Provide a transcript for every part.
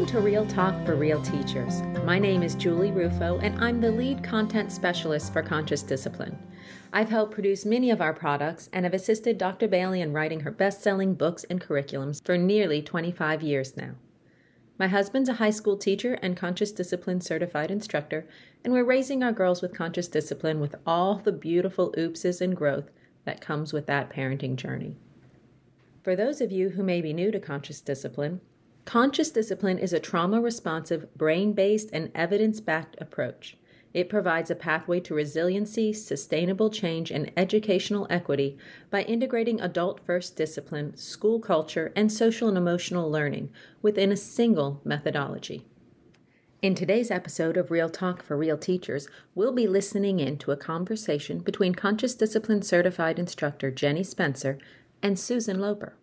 Welcome to Real Talk for Real Teachers. My name is Julie Rufo, and I'm the lead content specialist for Conscious Discipline. I've helped produce many of our products and have assisted Dr. Bailey in writing her best selling books and curriculums for nearly 25 years now. My husband's a high school teacher and Conscious Discipline certified instructor, and we're raising our girls with Conscious Discipline with all the beautiful oopses and growth that comes with that parenting journey. For those of you who may be new to Conscious Discipline, Conscious discipline is a trauma responsive, brain based, and evidence backed approach. It provides a pathway to resiliency, sustainable change, and educational equity by integrating adult first discipline, school culture, and social and emotional learning within a single methodology. In today's episode of Real Talk for Real Teachers, we'll be listening in to a conversation between Conscious Discipline certified instructor Jenny Spencer and Susan Loper.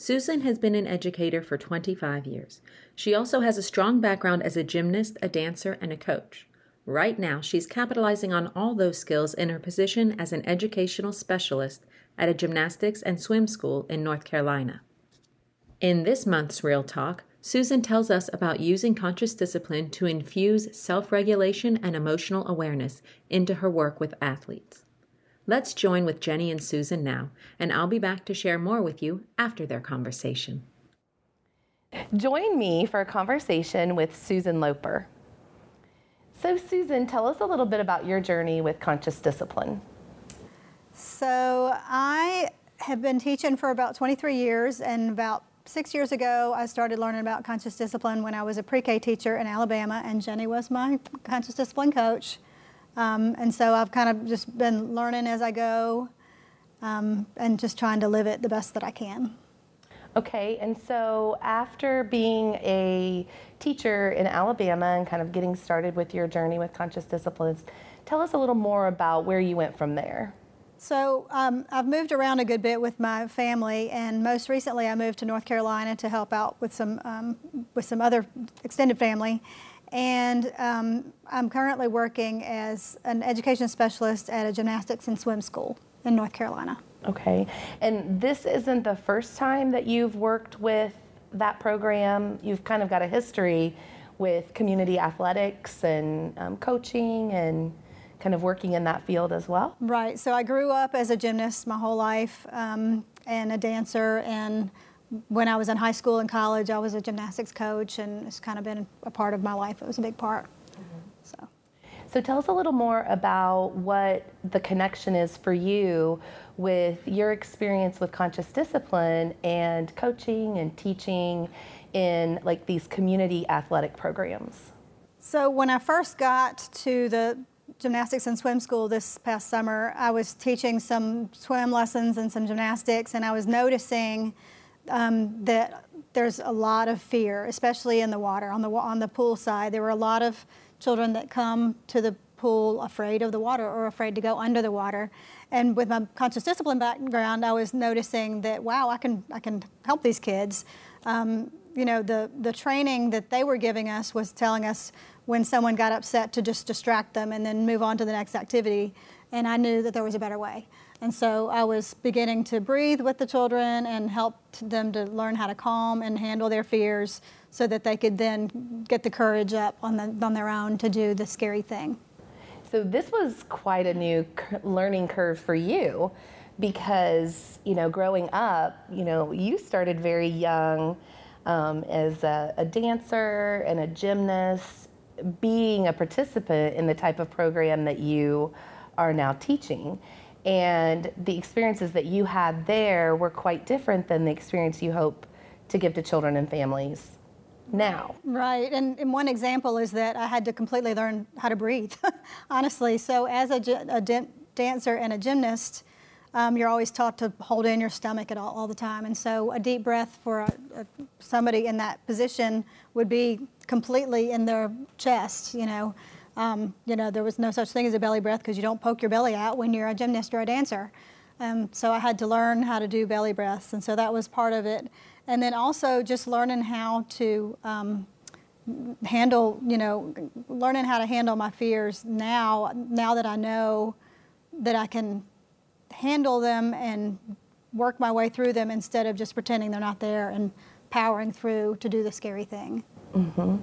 Susan has been an educator for 25 years. She also has a strong background as a gymnast, a dancer, and a coach. Right now, she's capitalizing on all those skills in her position as an educational specialist at a gymnastics and swim school in North Carolina. In this month's Real Talk, Susan tells us about using conscious discipline to infuse self regulation and emotional awareness into her work with athletes. Let's join with Jenny and Susan now, and I'll be back to share more with you after their conversation. Join me for a conversation with Susan Loper. So, Susan, tell us a little bit about your journey with conscious discipline. So, I have been teaching for about 23 years, and about six years ago, I started learning about conscious discipline when I was a pre K teacher in Alabama, and Jenny was my conscious discipline coach. Um, and so I've kind of just been learning as I go um, and just trying to live it the best that I can. Okay, and so after being a teacher in Alabama and kind of getting started with your journey with conscious disciplines, tell us a little more about where you went from there. So um, I've moved around a good bit with my family, and most recently I moved to North Carolina to help out with some um, with some other extended family. And um, I'm currently working as an education specialist at a gymnastics and swim school in North Carolina. Okay. And this isn't the first time that you've worked with that program. You've kind of got a history with community athletics and um, coaching and kind of working in that field as well. Right. So I grew up as a gymnast my whole life um, and a dancer and when I was in high school and college, I was a gymnastics coach, and it's kind of been a part of my life. It was a big part. Mm-hmm. So. So tell us a little more about what the connection is for you with your experience with conscious discipline and coaching and teaching in like these community athletic programs. So when I first got to the gymnastics and swim school this past summer, I was teaching some swim lessons and some gymnastics and I was noticing um, that there's a lot of fear, especially in the water. On the on the pool side, there were a lot of children that come to the pool afraid of the water or afraid to go under the water. And with my conscious discipline background, I was noticing that wow, I can I can help these kids. Um, you know, the the training that they were giving us was telling us when someone got upset to just distract them and then move on to the next activity. And I knew that there was a better way. And so I was beginning to breathe with the children and help them to learn how to calm and handle their fears so that they could then get the courage up on, the, on their own to do the scary thing. So this was quite a new learning curve for you because, you know, growing up, you know, you started very young um, as a, a dancer and a gymnast, being a participant in the type of program that you are now teaching. And the experiences that you had there were quite different than the experience you hope to give to children and families now. Right, and, and one example is that I had to completely learn how to breathe, honestly. So, as a, a dancer and a gymnast, um, you're always taught to hold in your stomach at all, all the time. And so, a deep breath for a, a, somebody in that position would be completely in their chest, you know. Um, you know, there was no such thing as a belly breath because you don't poke your belly out when you're a gymnast or a dancer. Um, so I had to learn how to do belly breaths, and so that was part of it. And then also just learning how to um, handle, you know, learning how to handle my fears now. Now that I know that I can handle them and work my way through them instead of just pretending they're not there and powering through to do the scary thing. Mm-hmm.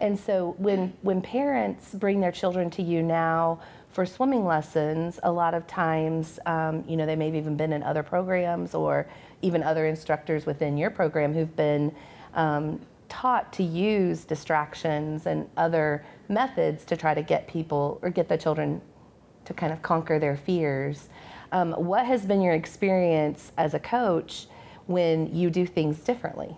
And so when when parents bring their children to you now for swimming lessons, a lot of times, um, you know, they may have even been in other programs or even other instructors within your program who've been um, taught to use distractions and other methods to try to get people or get the children to kind of conquer their fears. Um, what has been your experience as a coach when you do things differently?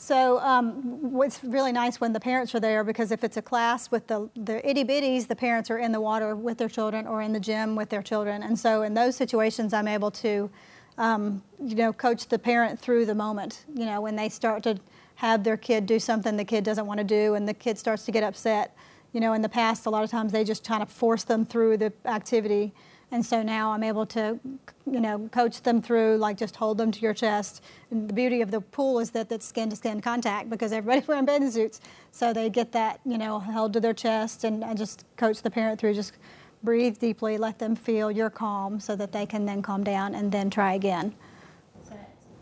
So um, what's really nice when the parents are there because if it's a class with the, the itty bitties, the parents are in the water with their children or in the gym with their children. And so in those situations, I'm able to, um, you know, coach the parent through the moment. You know, when they start to have their kid do something the kid doesn't want to do and the kid starts to get upset. You know, in the past, a lot of times they just kind of force them through the activity. And so now I'm able to, you know, coach them through, like just hold them to your chest. And the beauty of the pool is that it's skin to skin contact because everybody's wearing bathing suits. So they get that, you know, held to their chest and I just coach the parent through just breathe deeply, let them feel your calm so that they can then calm down and then try again.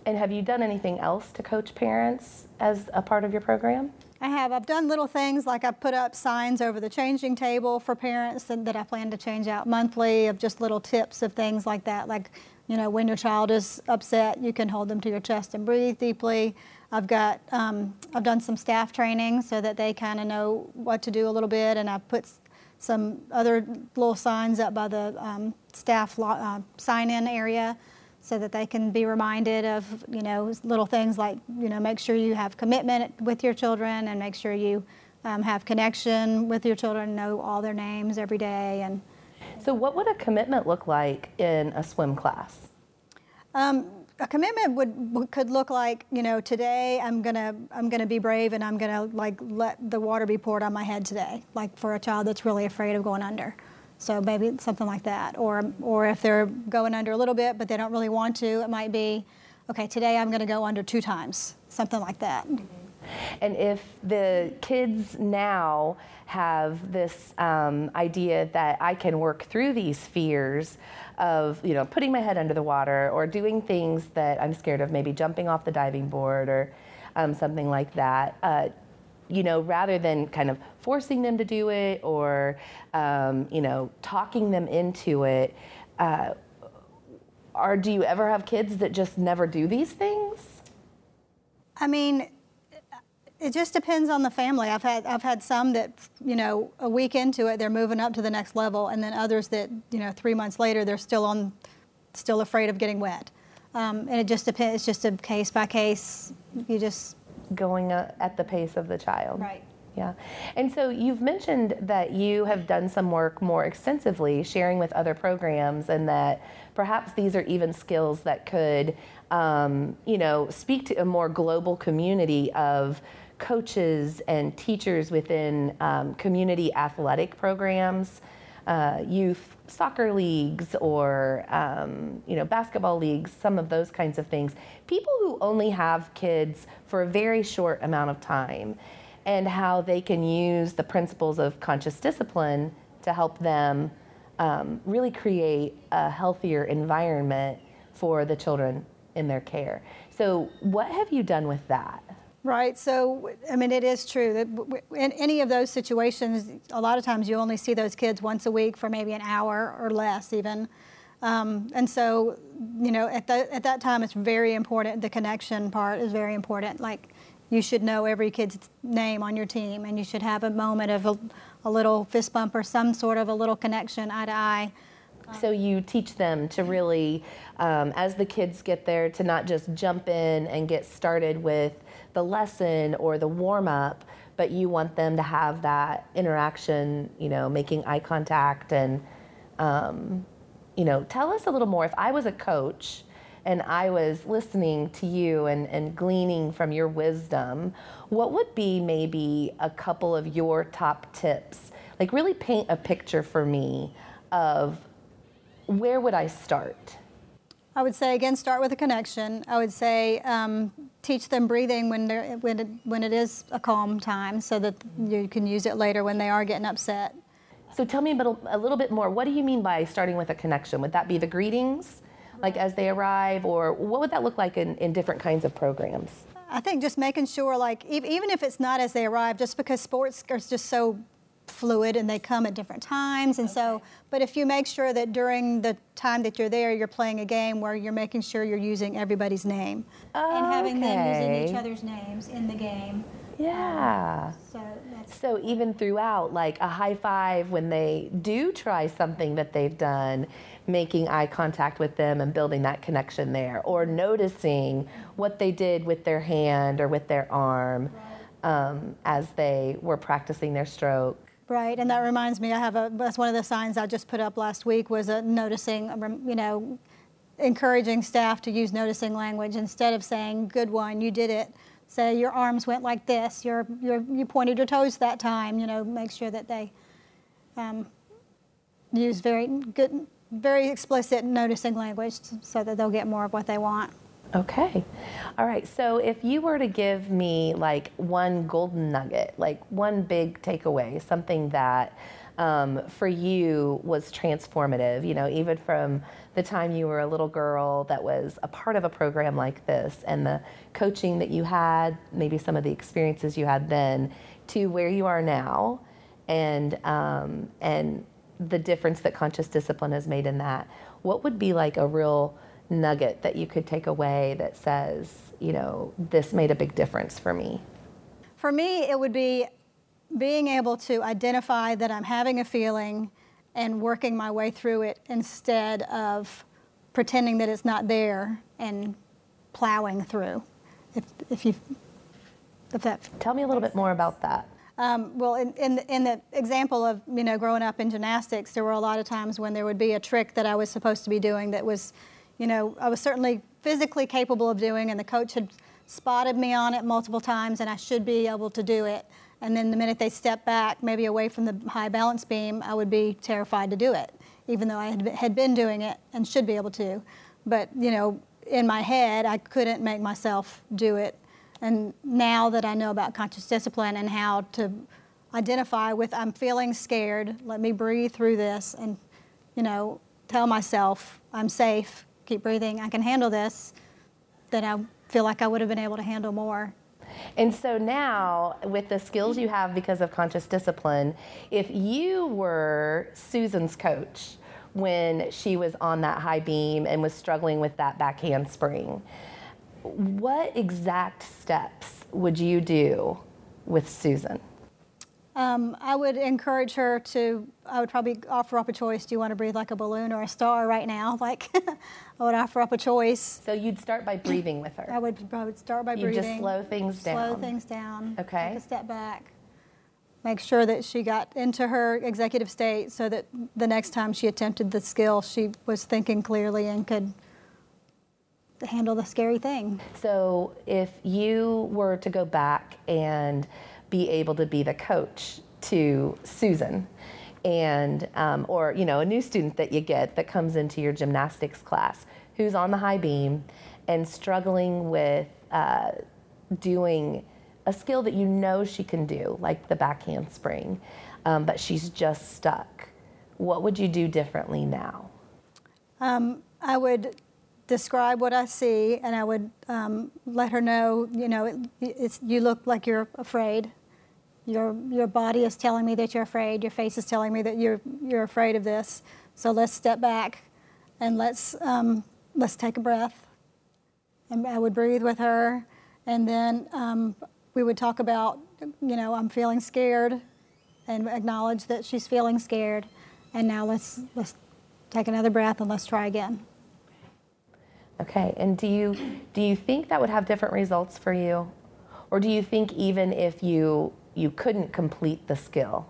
And have you done anything else to coach parents as a part of your program? I have. I've done little things like I've put up signs over the changing table for parents that, that I plan to change out monthly of just little tips of things like that. Like, you know, when your child is upset, you can hold them to your chest and breathe deeply. I've got, um, I've done some staff training so that they kind of know what to do a little bit, and I've put some other little signs up by the um, staff uh, sign-in area so that they can be reminded of you know little things like you know make sure you have commitment with your children and make sure you um, have connection with your children know all their names every day and so what would a commitment look like in a swim class? Um, a commitment would could look like you know today I'm gonna I'm gonna be brave and I'm gonna like let the water be poured on my head today like for a child that's really afraid of going under so maybe something like that. Or, or if they're going under a little bit, but they don't really want to, it might be, okay, today I'm going to go under two times, something like that. And if the kids now have this um, idea that I can work through these fears of, you know, putting my head under the water or doing things that I'm scared of, maybe jumping off the diving board or um, something like that, uh, you know, rather than kind of forcing them to do it or, um, you know, talking them into it, uh, or do you ever have kids that just never do these things? I mean, it just depends on the family. I've had I've had some that you know a week into it they're moving up to the next level, and then others that you know three months later they're still on, still afraid of getting wet. Um, and it just depends. It's just a case by case. You just going uh, at the pace of the child. Right. Yeah. And so you've mentioned that you have done some work more extensively sharing with other programs and that perhaps these are even skills that could, um, you know, speak to a more global community of coaches and teachers within um, community athletic programs, uh, youth soccer leagues or um, you know basketball leagues, some of those kinds of things. People who only have kids for a very short amount of time, and how they can use the principles of conscious discipline to help them um, really create a healthier environment for the children in their care. So, what have you done with that? Right. So, I mean, it is true that in any of those situations, a lot of times you only see those kids once a week for maybe an hour or less, even. Um, and so, you know, at, the, at that time, it's very important. The connection part is very important. Like, you should know every kid's name on your team, and you should have a moment of a, a little fist bump or some sort of a little connection, eye to eye. So you teach them to really, um, as the kids get there, to not just jump in and get started with the lesson or the warm up, but you want them to have that interaction, you know, making eye contact and, um, you know, tell us a little more. If I was a coach and I was listening to you and, and gleaning from your wisdom, what would be maybe a couple of your top tips? Like, really paint a picture for me of where would I start? I would say again, start with a connection. I would say um, teach them breathing when they're when it, when it is a calm time, so that you can use it later when they are getting upset. So tell me a little, a little bit more. What do you mean by starting with a connection? Would that be the greetings, like as they arrive, or what would that look like in, in different kinds of programs? I think just making sure, like, even if it's not as they arrive, just because sports are just so fluid and they come at different times. And okay. so, but if you make sure that during the time that you're there, you're playing a game where you're making sure you're using everybody's name oh, and having okay. them using each other's names in the game. Yeah. Um, so, so even throughout, like a high five when they do try something that they've done, making eye contact with them and building that connection there, or noticing what they did with their hand or with their arm um, as they were practicing their stroke. Right, and that reminds me, I have a, that's one of the signs I just put up last week was a noticing, you know, encouraging staff to use noticing language instead of saying, good one, you did it. Say your arms went like this, your, you pointed your toes that time, you know, make sure that they um, use very good, very explicit noticing language so that they'll get more of what they want. Okay. All right. So if you were to give me like one golden nugget, like one big takeaway, something that um, for you was transformative, you know, even from the time you were a little girl that was a part of a program like this and the coaching that you had, maybe some of the experiences you had then, to where you are now and, um, and the difference that conscious discipline has made in that, what would be like a real nugget that you could take away that says, you know, this made a big difference for me? For me, it would be being able to identify that I'm having a feeling and working my way through it instead of pretending that it's not there and plowing through. If, if you, if that. Tell me a little bit more about that. Um, well, in, in, in, the example of you know growing up in gymnastics, there were a lot of times when there would be a trick that I was supposed to be doing that was you know, I was certainly physically capable of doing, and the coach had spotted me on it multiple times, and I should be able to do it. And then the minute they step back, maybe away from the high balance beam, I would be terrified to do it, even though I had been doing it and should be able to. But, you know, in my head, I couldn't make myself do it. And now that I know about conscious discipline and how to identify with, I'm feeling scared, let me breathe through this and, you know, tell myself I'm safe keep breathing, I can handle this, then I feel like I would have been able to handle more. And so now, with the skills you have because of conscious discipline, if you were Susan's coach when she was on that high beam and was struggling with that back handspring, what exact steps would you do with Susan? Um, I would encourage her to, I would probably offer up a choice. Do you want to breathe like a balloon or a star right now? Like, I would offer up a choice. So you'd start by breathing with her? I would, I would start by you'd breathing. just slow things down? Slow things down. Okay. Take a step back. Make sure that she got into her executive state so that the next time she attempted the skill, she was thinking clearly and could handle the scary thing. So if you were to go back and be able to be the coach to Susan. And um, or you know a new student that you get that comes into your gymnastics class who's on the high beam and struggling with uh, doing a skill that you know she can do like the back handspring um, but she's just stuck. What would you do differently now? Um, i would describe what i see and i would um, let her know you know it, you look like you're afraid your, your body is telling me that you're afraid. Your face is telling me that you're, you're afraid of this. So let's step back and let's, um, let's take a breath. And I would breathe with her. And then um, we would talk about, you know, I'm feeling scared and acknowledge that she's feeling scared. And now let's, let's take another breath and let's try again. Okay, and do you, do you think that would have different results for you? Or do you think even if you you couldn't complete the skill,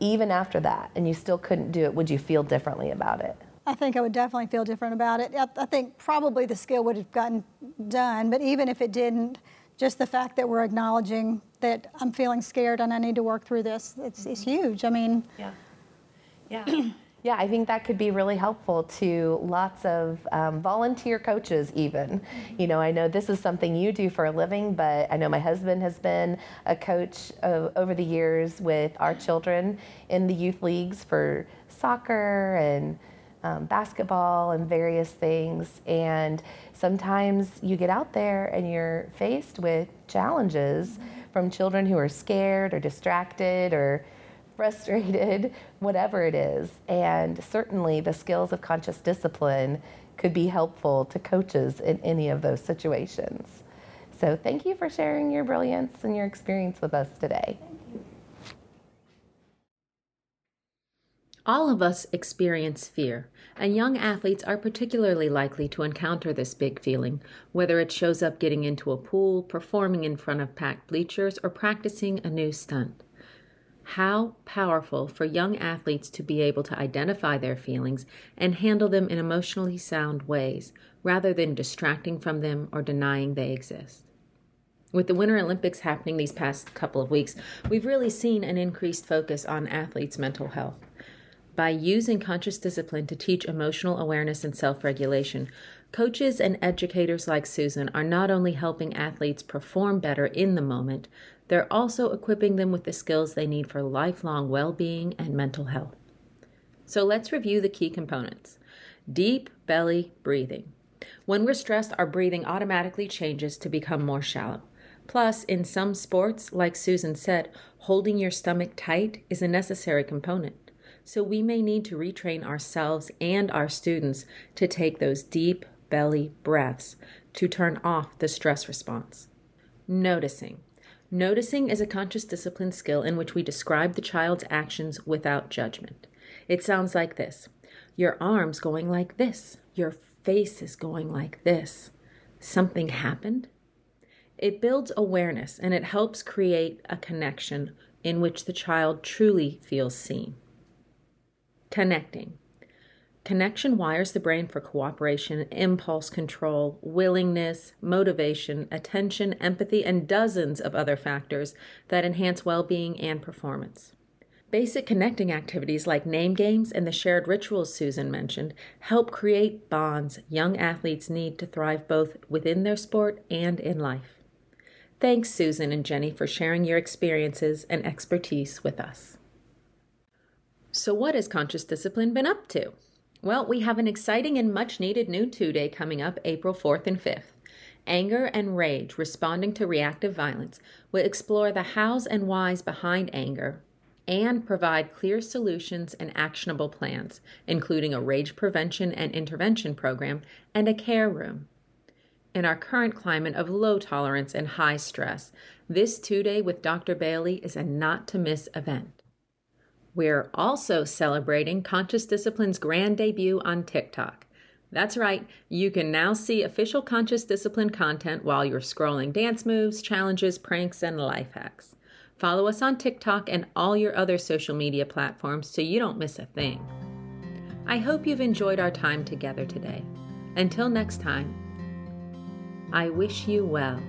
even after that, and you still couldn't do it, would you feel differently about it? I think I would definitely feel different about it. I think probably the skill would have gotten done, but even if it didn't, just the fact that we're acknowledging that I'm feeling scared and I need to work through this, it's, it's mm-hmm. huge. I mean, yeah. Yeah. Yeah, I think that could be really helpful to lots of um, volunteer coaches, even. Mm-hmm. You know, I know this is something you do for a living, but I know my husband has been a coach over the years with our children in the youth leagues for soccer and um, basketball and various things. And sometimes you get out there and you're faced with challenges from children who are scared or distracted or frustrated, whatever it is. And certainly the skills of conscious discipline could be helpful to coaches in any of those situations. So thank you for sharing your brilliance and your experience with us today. All of us experience fear, and young athletes are particularly likely to encounter this big feeling, whether it shows up getting into a pool, performing in front of packed bleachers, or practicing a new stunt. How powerful for young athletes to be able to identify their feelings and handle them in emotionally sound ways, rather than distracting from them or denying they exist. With the Winter Olympics happening these past couple of weeks, we've really seen an increased focus on athletes' mental health. By using conscious discipline to teach emotional awareness and self regulation, coaches and educators like Susan are not only helping athletes perform better in the moment, they're also equipping them with the skills they need for lifelong well being and mental health. So let's review the key components deep belly breathing. When we're stressed, our breathing automatically changes to become more shallow. Plus, in some sports, like Susan said, holding your stomach tight is a necessary component. So we may need to retrain ourselves and our students to take those deep belly breaths to turn off the stress response. Noticing. Noticing is a conscious discipline skill in which we describe the child's actions without judgment. It sounds like this Your arm's going like this. Your face is going like this. Something happened? It builds awareness and it helps create a connection in which the child truly feels seen. Connecting. Connection wires the brain for cooperation, impulse control, willingness, motivation, attention, empathy, and dozens of other factors that enhance well being and performance. Basic connecting activities like name games and the shared rituals Susan mentioned help create bonds young athletes need to thrive both within their sport and in life. Thanks, Susan and Jenny, for sharing your experiences and expertise with us. So, what has Conscious Discipline been up to? Well, we have an exciting and much needed new two day coming up April 4th and 5th. Anger and Rage Responding to Reactive Violence will explore the hows and whys behind anger and provide clear solutions and actionable plans, including a rage prevention and intervention program and a care room. In our current climate of low tolerance and high stress, this two day with Dr. Bailey is a not to miss event. We're also celebrating Conscious Discipline's grand debut on TikTok. That's right, you can now see official Conscious Discipline content while you're scrolling dance moves, challenges, pranks, and life hacks. Follow us on TikTok and all your other social media platforms so you don't miss a thing. I hope you've enjoyed our time together today. Until next time, I wish you well.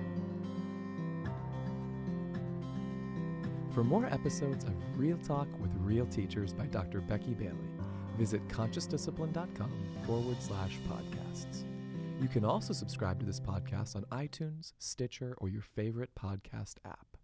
For more episodes of Real Talk with Real Teachers by Dr. Becky Bailey, visit consciousdiscipline.com forward slash podcasts. You can also subscribe to this podcast on iTunes, Stitcher, or your favorite podcast app.